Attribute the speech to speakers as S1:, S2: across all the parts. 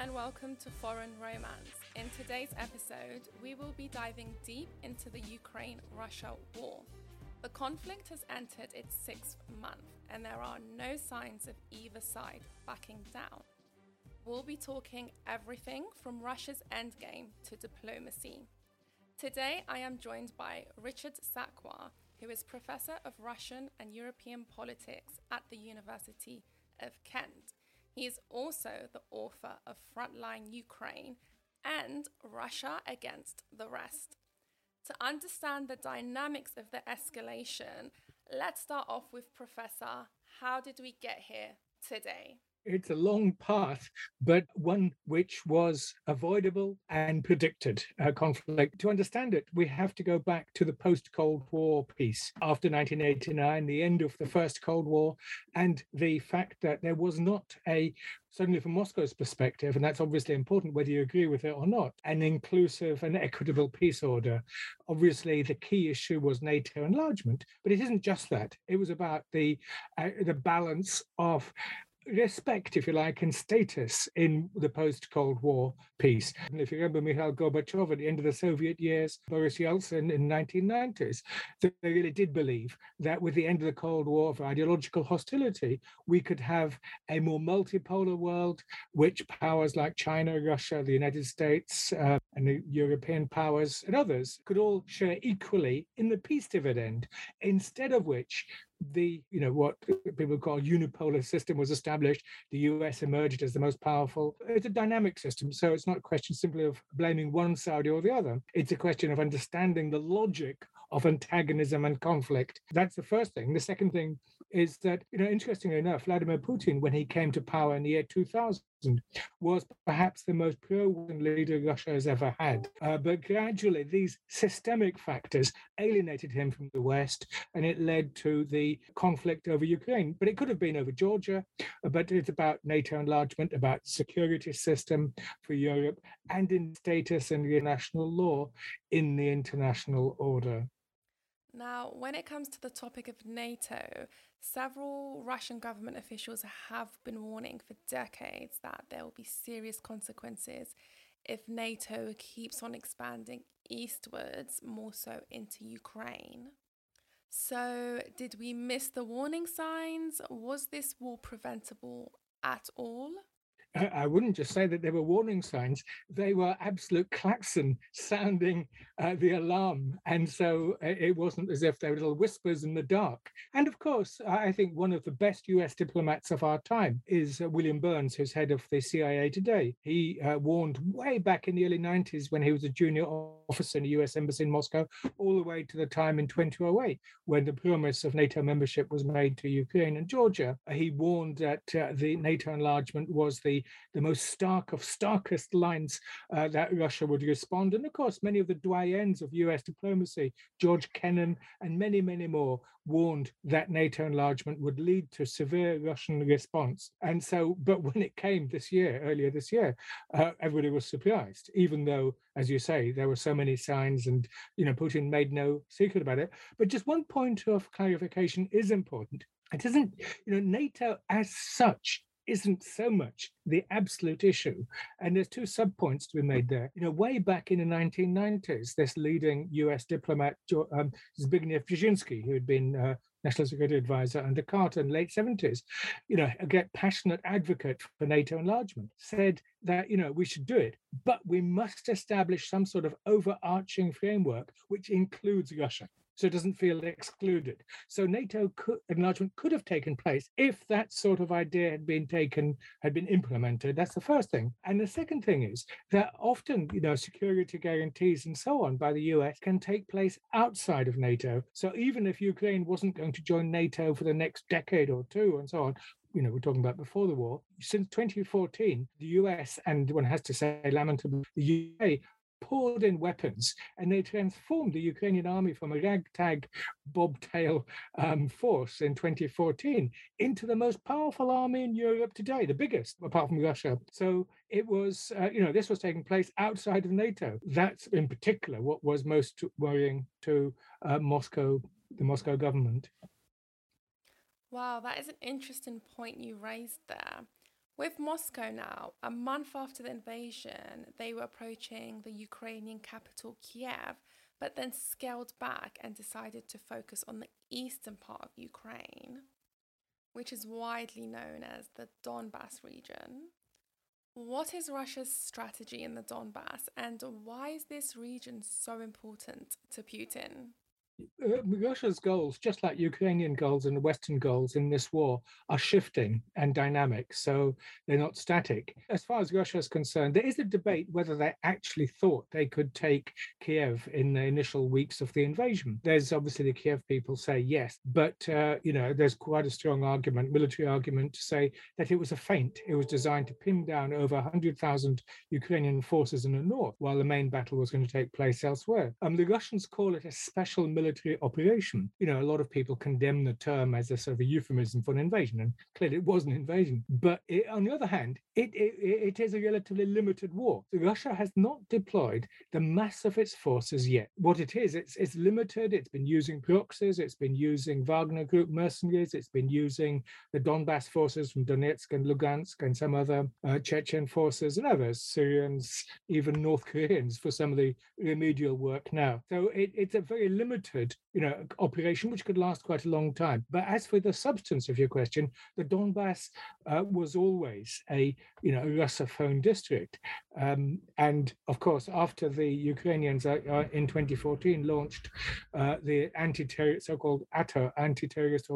S1: and welcome to Foreign Romance. In today's episode, we will be diving deep into the Ukraine Russia war. The conflict has entered its sixth month, and there are no signs of either side backing down. We'll be talking everything from Russia's endgame to diplomacy. Today, I am joined by Richard Sakwa, who is Professor of Russian and European Politics at the University of Kent. He is also the author of Frontline Ukraine and Russia Against the Rest. To understand the dynamics of the escalation, let's start off with Professor. How did we get here today?
S2: It's a long path, but one which was avoidable and predicted uh, conflict. To understand it, we have to go back to the post Cold War peace after 1989, the end of the first Cold War, and the fact that there was not a certainly from Moscow's perspective, and that's obviously important whether you agree with it or not, an inclusive and equitable peace order. Obviously, the key issue was NATO enlargement, but it isn't just that. It was about the uh, the balance of respect, if you like, and status in the post Cold War peace. And if you remember Mikhail Gorbachev at the end of the Soviet years, Boris Yeltsin in the 1990s, they really did believe that with the end of the Cold War of ideological hostility, we could have a more multipolar world, which powers like China, Russia, the United States, uh, and the European powers and others could all share equally in the peace dividend, instead of which the you know what people call unipolar system was established. The us emerged as the most powerful. It's a dynamic system so it's not a question simply of blaming one side or the other. It's a question of understanding the logic of antagonism and conflict. That's the first thing. The second thing is that, you know, interestingly enough, Vladimir Putin, when he came to power in the year 2000, was perhaps the most pro-Western leader Russia has ever had. Uh, but gradually, these systemic factors alienated him from the West, and it led to the conflict over Ukraine. But it could have been over Georgia. But it's about NATO enlargement, about security system for Europe, and in status and international law in the international order.
S1: Now, when it comes to the topic of NATO, several Russian government officials have been warning for decades that there will be serious consequences if NATO keeps on expanding eastwards, more so into Ukraine. So, did we miss the warning signs? Was this war preventable at all?
S2: I wouldn't just say that they were warning signs, they were absolute klaxon sounding uh, the alarm. And so uh, it wasn't as if they were little whispers in the dark. And of course, I think one of the best US diplomats of our time is uh, William Burns, who's head of the CIA today. He uh, warned way back in the early 90s when he was a junior officer in the US Embassy in Moscow, all the way to the time in 2008 when the promise of NATO membership was made to Ukraine and Georgia. He warned that uh, the NATO enlargement was the the, most stark of starkest lines uh, that Russia would respond. And of course, many of the doyens of US diplomacy, George Kennan and many, many more, warned that NATO enlargement would lead to severe Russian response. And so, but when it came this year, earlier this year, uh, everybody was surprised, even though, as you say, there were so many signs and, you know, Putin made no secret about it. But just one point of clarification is important. It isn't, you know, NATO as such isn't so much the absolute issue. And there's two subpoints to be made there. You know, way back in the 1990s, this leading US diplomat, um, Zbigniew Brzezinski, who had been uh, National Security Advisor under Carter in the late 70s, you know, a get passionate advocate for NATO enlargement, said that, you know, we should do it, but we must establish some sort of overarching framework which includes Russia so it doesn't feel excluded. So NATO could, enlargement could have taken place if that sort of idea had been taken, had been implemented. That's the first thing. And the second thing is that often, you know, security guarantees and so on by the US can take place outside of NATO. So even if Ukraine wasn't going to join NATO for the next decade or two and so on, you know, we're talking about before the war. Since 2014, the US and one has to say, lamentably, the UK poured in weapons and they transformed the Ukrainian army from a ragtag bobtail um, force in 2014 into the most powerful army in Europe today, the biggest apart from Russia. So it was, uh, you know, this was taking place outside of NATO. That's in particular what was most worrying to uh, Moscow, the Moscow government.
S1: Wow, that is an interesting point you raised there. With Moscow now, a month after the invasion, they were approaching the Ukrainian capital Kiev, but then scaled back and decided to focus on the eastern part of Ukraine, which is widely known as the Donbass region. What is Russia's strategy in the Donbass, and why is this region so important to Putin?
S2: Uh, Russia's goals, just like Ukrainian goals and Western goals in this war, are shifting and dynamic. So they're not static. As far as Russia is concerned, there is a debate whether they actually thought they could take Kiev in the initial weeks of the invasion. There's obviously the Kiev people say yes, but uh, you know there's quite a strong argument, military argument, to say that it was a feint. It was designed to pin down over 100,000 Ukrainian forces in the north, while the main battle was going to take place elsewhere. Um, the Russians call it a special military military operation. You know, a lot of people condemn the term as a sort of a euphemism for an invasion, and clearly it was an invasion. But it, on the other hand, it, it, it is a relatively limited war. Russia has not deployed the mass of its forces yet. What it is, it's, it's limited. It's been using proxies, it's been using Wagner Group mercenaries, it's been using the Donbass forces from Donetsk and Lugansk and some other uh, Chechen forces and others, Syrians, even North Koreans for some of the remedial work now. So it, it's a very limited you know, operation, which could last quite a long time. But as for the substance of your question, the Donbass uh, was always a, you know, Russophone district. Um, and of course, after the Ukrainians uh, uh in 2014 launched uh, the anti-terrorist, so-called ATO, anti-terrorist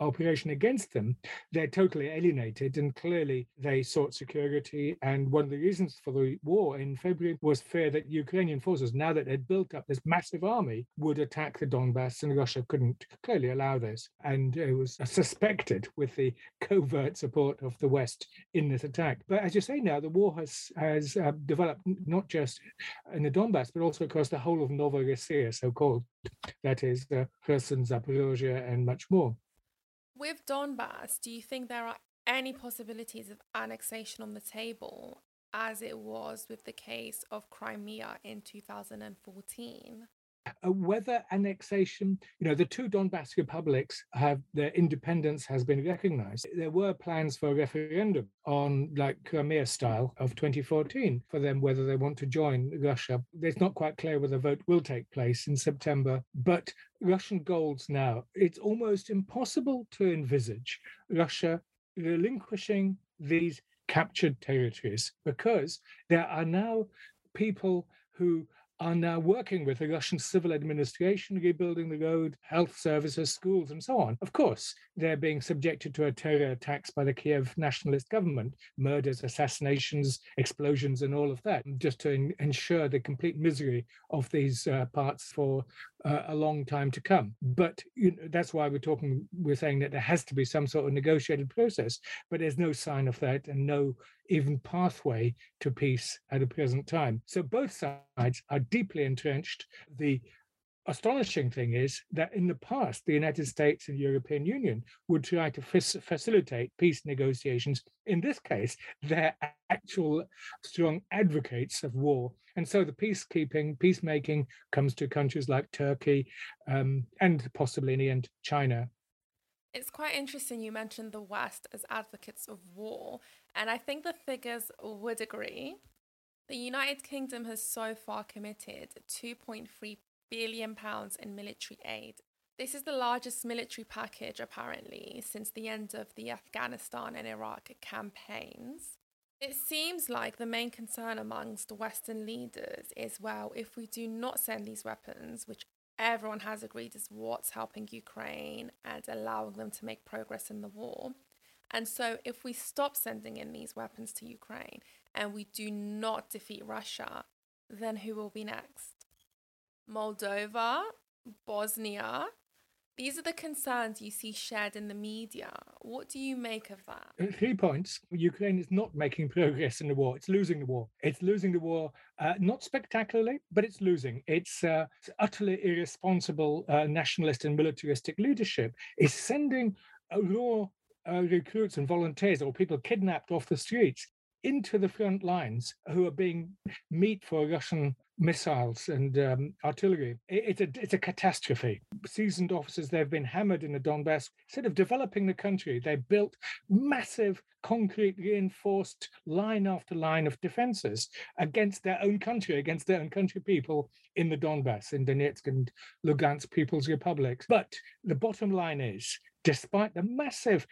S2: operation against them, they're totally alienated. And clearly they sought security. And one of the reasons for the war in February was fear that Ukrainian forces, now that they'd built up this massive army, would attack the Donbass. And Russia couldn't clearly allow this. And it was suspected with the covert support of the West in this attack. But as you say now, the war has, has uh, developed not just in the Donbass, but also across the whole of Novorossiya, so called. That is, uh, Kherson, Zaporozhye, and much more.
S1: With Donbass, do you think there are any possibilities of annexation on the table, as it was with the case of Crimea in 2014?
S2: Uh, whether annexation, you know, the two Donbass republics have their independence has been recognized. There were plans for a referendum on like Crimea style of 2014 for them whether they want to join Russia. It's not quite clear whether the vote will take place in September, but Russian goals now, it's almost impossible to envisage Russia relinquishing these captured territories because there are now people who are now working with the Russian civil administration, rebuilding the road, health services, schools, and so on. Of course, they're being subjected to a terror attacks by the Kiev nationalist government, murders, assassinations, explosions, and all of that, just to in- ensure the complete misery of these uh, parts for uh, a long time to come. But you know, that's why we're talking, we're saying that there has to be some sort of negotiated process, but there's no sign of that and no even pathway to peace at the present time. So both sides are deeply entrenched. The astonishing thing is that in the past, the United States and European Union would try to facilitate peace negotiations. In this case, they're actual strong advocates of war. And so the peacekeeping, peacemaking comes to countries like Turkey um, and possibly in the end, China.
S1: It's quite interesting you mentioned the West as advocates of war. And I think the figures would agree. The United Kingdom has so far committed 2.3 billion pounds in military aid. This is the largest military package apparently since the end of the Afghanistan and Iraq campaigns. It seems like the main concern amongst Western leaders is well, if we do not send these weapons, which everyone has agreed is what's helping Ukraine and allowing them to make progress in the war. And so, if we stop sending in these weapons to Ukraine and we do not defeat Russia, then who will be next? Moldova, Bosnia. These are the concerns you see shared in the media. What do you make of that?
S2: Uh, three points. Ukraine is not making progress in the war. It's losing the war. It's losing the war, uh, not spectacularly, but it's losing. It's, uh, utterly irresponsible uh, nationalist and militaristic leadership is sending raw uh, recruits and volunteers or people kidnapped off the streets into the front lines who are being meat for Russian missiles and um, artillery. It, it's a it's a catastrophe. Seasoned officers they've been hammered in the Donbass. Instead of developing the country, they built massive concrete reinforced line after line of defenses against their own country, against their own country people in the Donbass, in Donetsk and Lugansk People's Republics. But the bottom line is, despite the massive,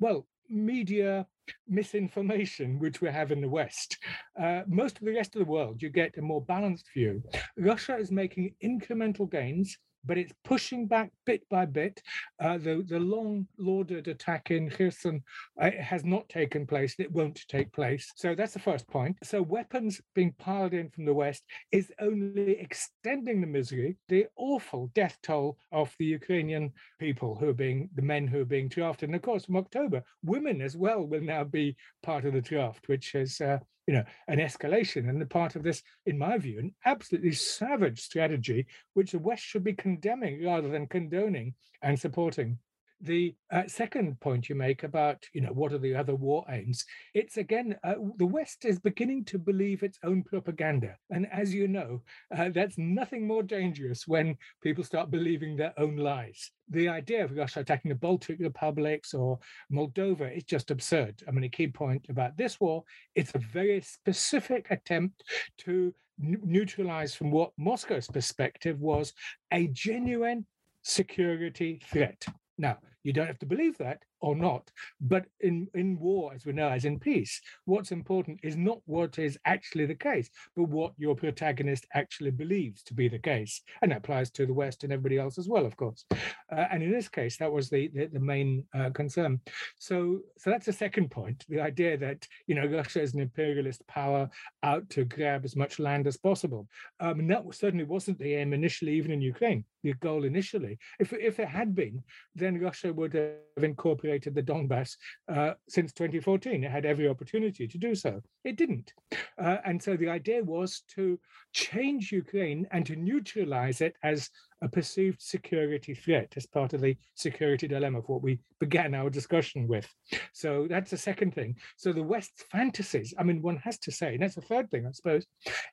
S2: well, media misinformation which we have in the West. Uh, most of the rest of the world, you get a more balanced view. Russia is making incremental gains but it's pushing back bit by bit. Uh, the, the long lauded attack in Kherson uh, has not taken place. It won't take place. So that's the first point. So weapons being piled in from the West is only extending the misery, the awful death toll of the Ukrainian people who are being, the men who are being drafted. And of course, from October, women as well will now be part of the draft, which is uh, you know, an escalation and the part of this, in my view, an absolutely savage strategy, which the West should be condemning rather than condoning and supporting the uh, second point you make about you know what are the other war aims it's again uh, the west is beginning to believe its own propaganda. And as you know uh, that's nothing more dangerous when people start believing their own lies. The idea of russia attacking the baltic republics or moldova is just absurd. I mean a key point about this war it's a very specific attempt to neutralize from what moscow's perspective was a genuine security threat. Now, you don't have to believe that or not, but in, in war, as we know, as in peace, what's important is not what is actually the case, but what your protagonist actually believes to be the case. And that applies to the West and everybody else as well, of course. Uh, and in this case, that was the, the, the main uh, concern. So, so that's the second point, the idea that, you know, Russia is an imperialist power out to grab as much land as possible. Um, and that certainly wasn't the aim initially, even in Ukraine the goal initially. If, if it had been, then Russia would have incorporated the Donbass uh, since 2014. It had every opportunity to do so. It didn't. Uh, and so the idea was to change Ukraine and to neutralize it as a perceived security threat as part of the security dilemma of what we began our discussion with. So that's the second thing. So the West's fantasies, I mean, one has to say, and that's the third thing, I suppose,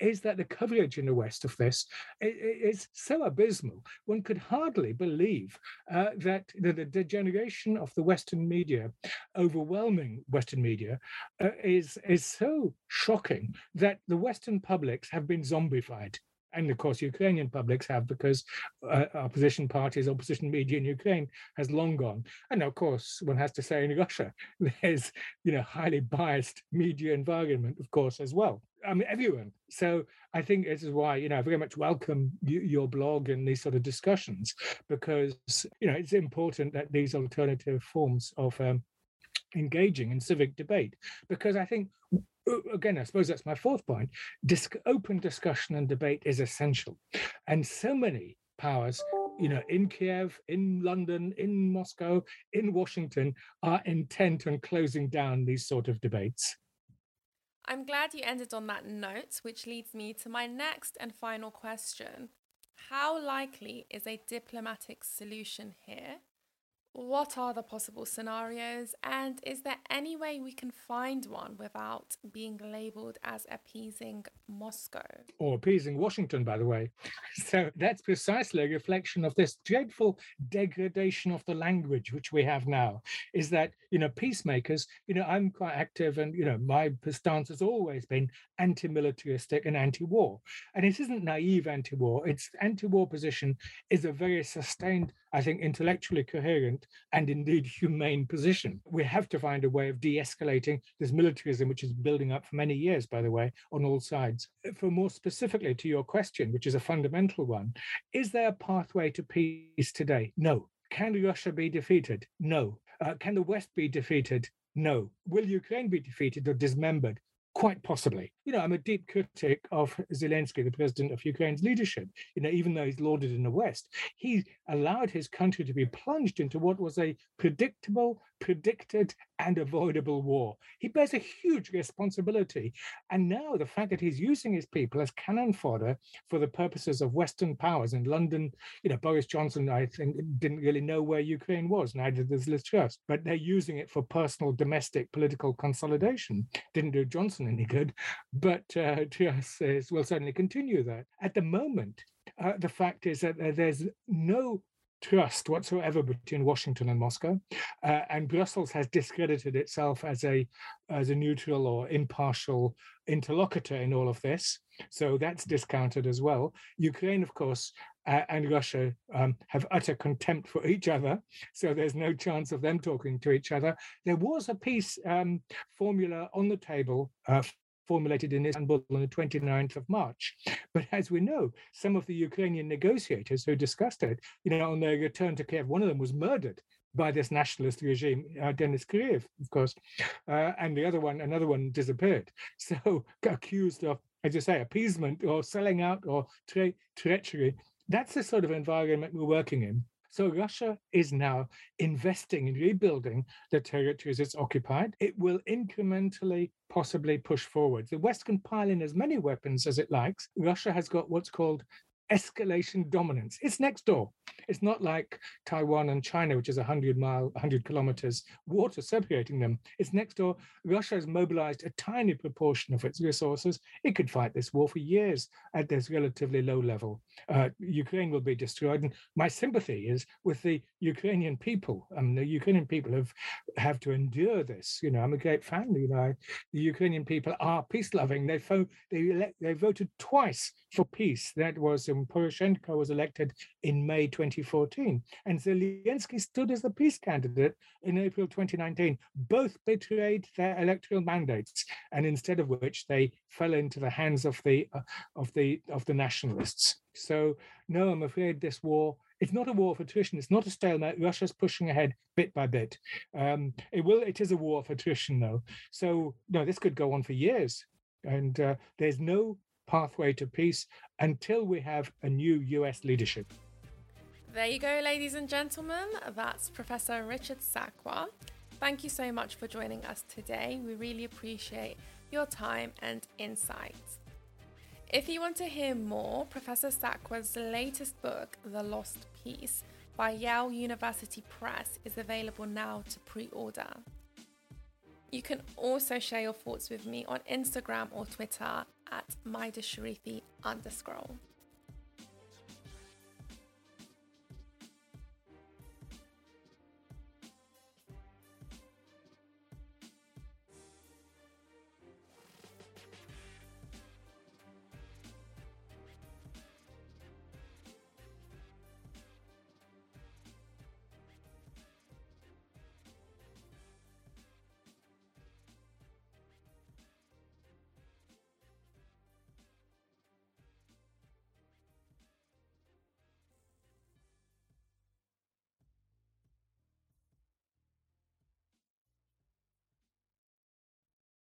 S2: is that the coverage in the West of this is so abysmal. One could hardly believe uh, that the, the, degeneration of the Western media, overwhelming Western media, uh, is, is so shocking that the Western publics have been zombified and of course Ukrainian publics have because uh, opposition parties, opposition media in Ukraine has long gone. And of course, one has to say in Russia, there's you know highly biased media environment, of course, as well. I mean, everyone. So I think this is why you know I very much welcome you, your blog and these sort of discussions because you know it's important that these alternative forms of um, engaging in civic debate because I think Uh, again, I suppose that's my fourth point. Disc- open discussion and debate is essential, and so many powers, you know, in Kiev, in London, in Moscow, in Washington, are intent on closing down these sort of debates.
S1: I'm glad you ended on that note, which leads me to my next and final question. How likely is a diplomatic solution here? What are the possible scenarios, and is there any way we can find one without being labeled as appeasing Moscow?
S2: Or appeasing Washington, by the way. So that's precisely a reflection of this dreadful degradation of the language which we have now. Is that, you know, peacemakers, you know, I'm quite active, and, you know, my stance has always been anti militaristic and anti war. And it isn't naive anti war, its anti war position is a very sustained I think, intellectually coherent and indeed humane position. We have to find a way of de escalating this militarism, which is building up for many years, by the way, on all sides. For more specifically to your question, which is a fundamental one, is there a pathway to peace today? No. Can Russia be defeated? No. Uh, can the West be defeated? No. Will Ukraine be defeated or dismembered? Quite possibly. You know, I'm a deep critic of Zelensky, the president of Ukraine's leadership. You know, even though he's lauded in the West, he allowed his country to be plunged into what was a predictable, predicted and avoidable war. He bears a huge responsibility. And now the fact that he's using his people as cannon fodder for the purposes of Western powers in London, you know, Boris Johnson, I think, didn't really know where Ukraine was, neither does Liz Truss, but they're using it for personal domestic political consolidation. Didn't do Johnson any good, but uh, Truss is, will certainly continue that. At the moment, uh, the fact is that uh, there's no trust whatsoever between Washington and Moscow, uh, and Brussels has discredited itself as a as a neutral or impartial interlocutor in all of this. So that's discounted as well. Ukraine, of course, uh, and Russia um, have utter contempt for each other, so there's no chance of them talking to each other. There was a peace um, formula on the table uh, formulated in Istanbul on the 29th of March. But as we know, some of the Ukrainian negotiators who discussed it, you know, on their return to Kiev, one of them was murdered by this nationalist regime, uh, Denis Kireev, of course, uh, and the other one, another one disappeared. So accused of, as you say, appeasement or selling out or tre- treachery. That's the sort of environment we're working in. So Russia is now investing in rebuilding the territories it's occupied. It will incrementally possibly push forward. The West can pile in as many weapons as it likes. Russia has got what's called escalation dominance. It's next door. It's not like Taiwan and China, which is 100 mile, 100 kilometers water separating them. It's next door. Russia has mobilized a tiny proportion of its resources. It could fight this war for years at this relatively low level. Uh, Ukraine will be destroyed. And my sympathy is with the Ukrainian people. I mean, the Ukrainian people have have to endure this. You know, I'm a great fan. You know, the Ukrainian people are peace loving. They, fo- they, elect, they voted twice for peace. That was when Poroshenko was elected in May 2014. And Zelensky stood as the peace candidate in April 2019. Both betrayed their electoral mandates, and instead of which they fell into the hands of the uh, of the of the nationalists. So no, I'm afraid this war it's not a war of attrition. It's not a stalemate. Russia's pushing ahead bit by bit. Um, it will. It is a war of attrition, though. So no, this could go on for years, and uh, there's no pathway to peace until we have a new US leadership.
S1: There you go, ladies and gentlemen. That's Professor Richard Sakwa. Thank you so much for joining us today. We really appreciate your time and insights. If you want to hear more, Professor Sakwa's latest book, The Lost Peace, by Yale University Press, is available now to pre order. You can also share your thoughts with me on Instagram or Twitter at MaedehSharifi underscore.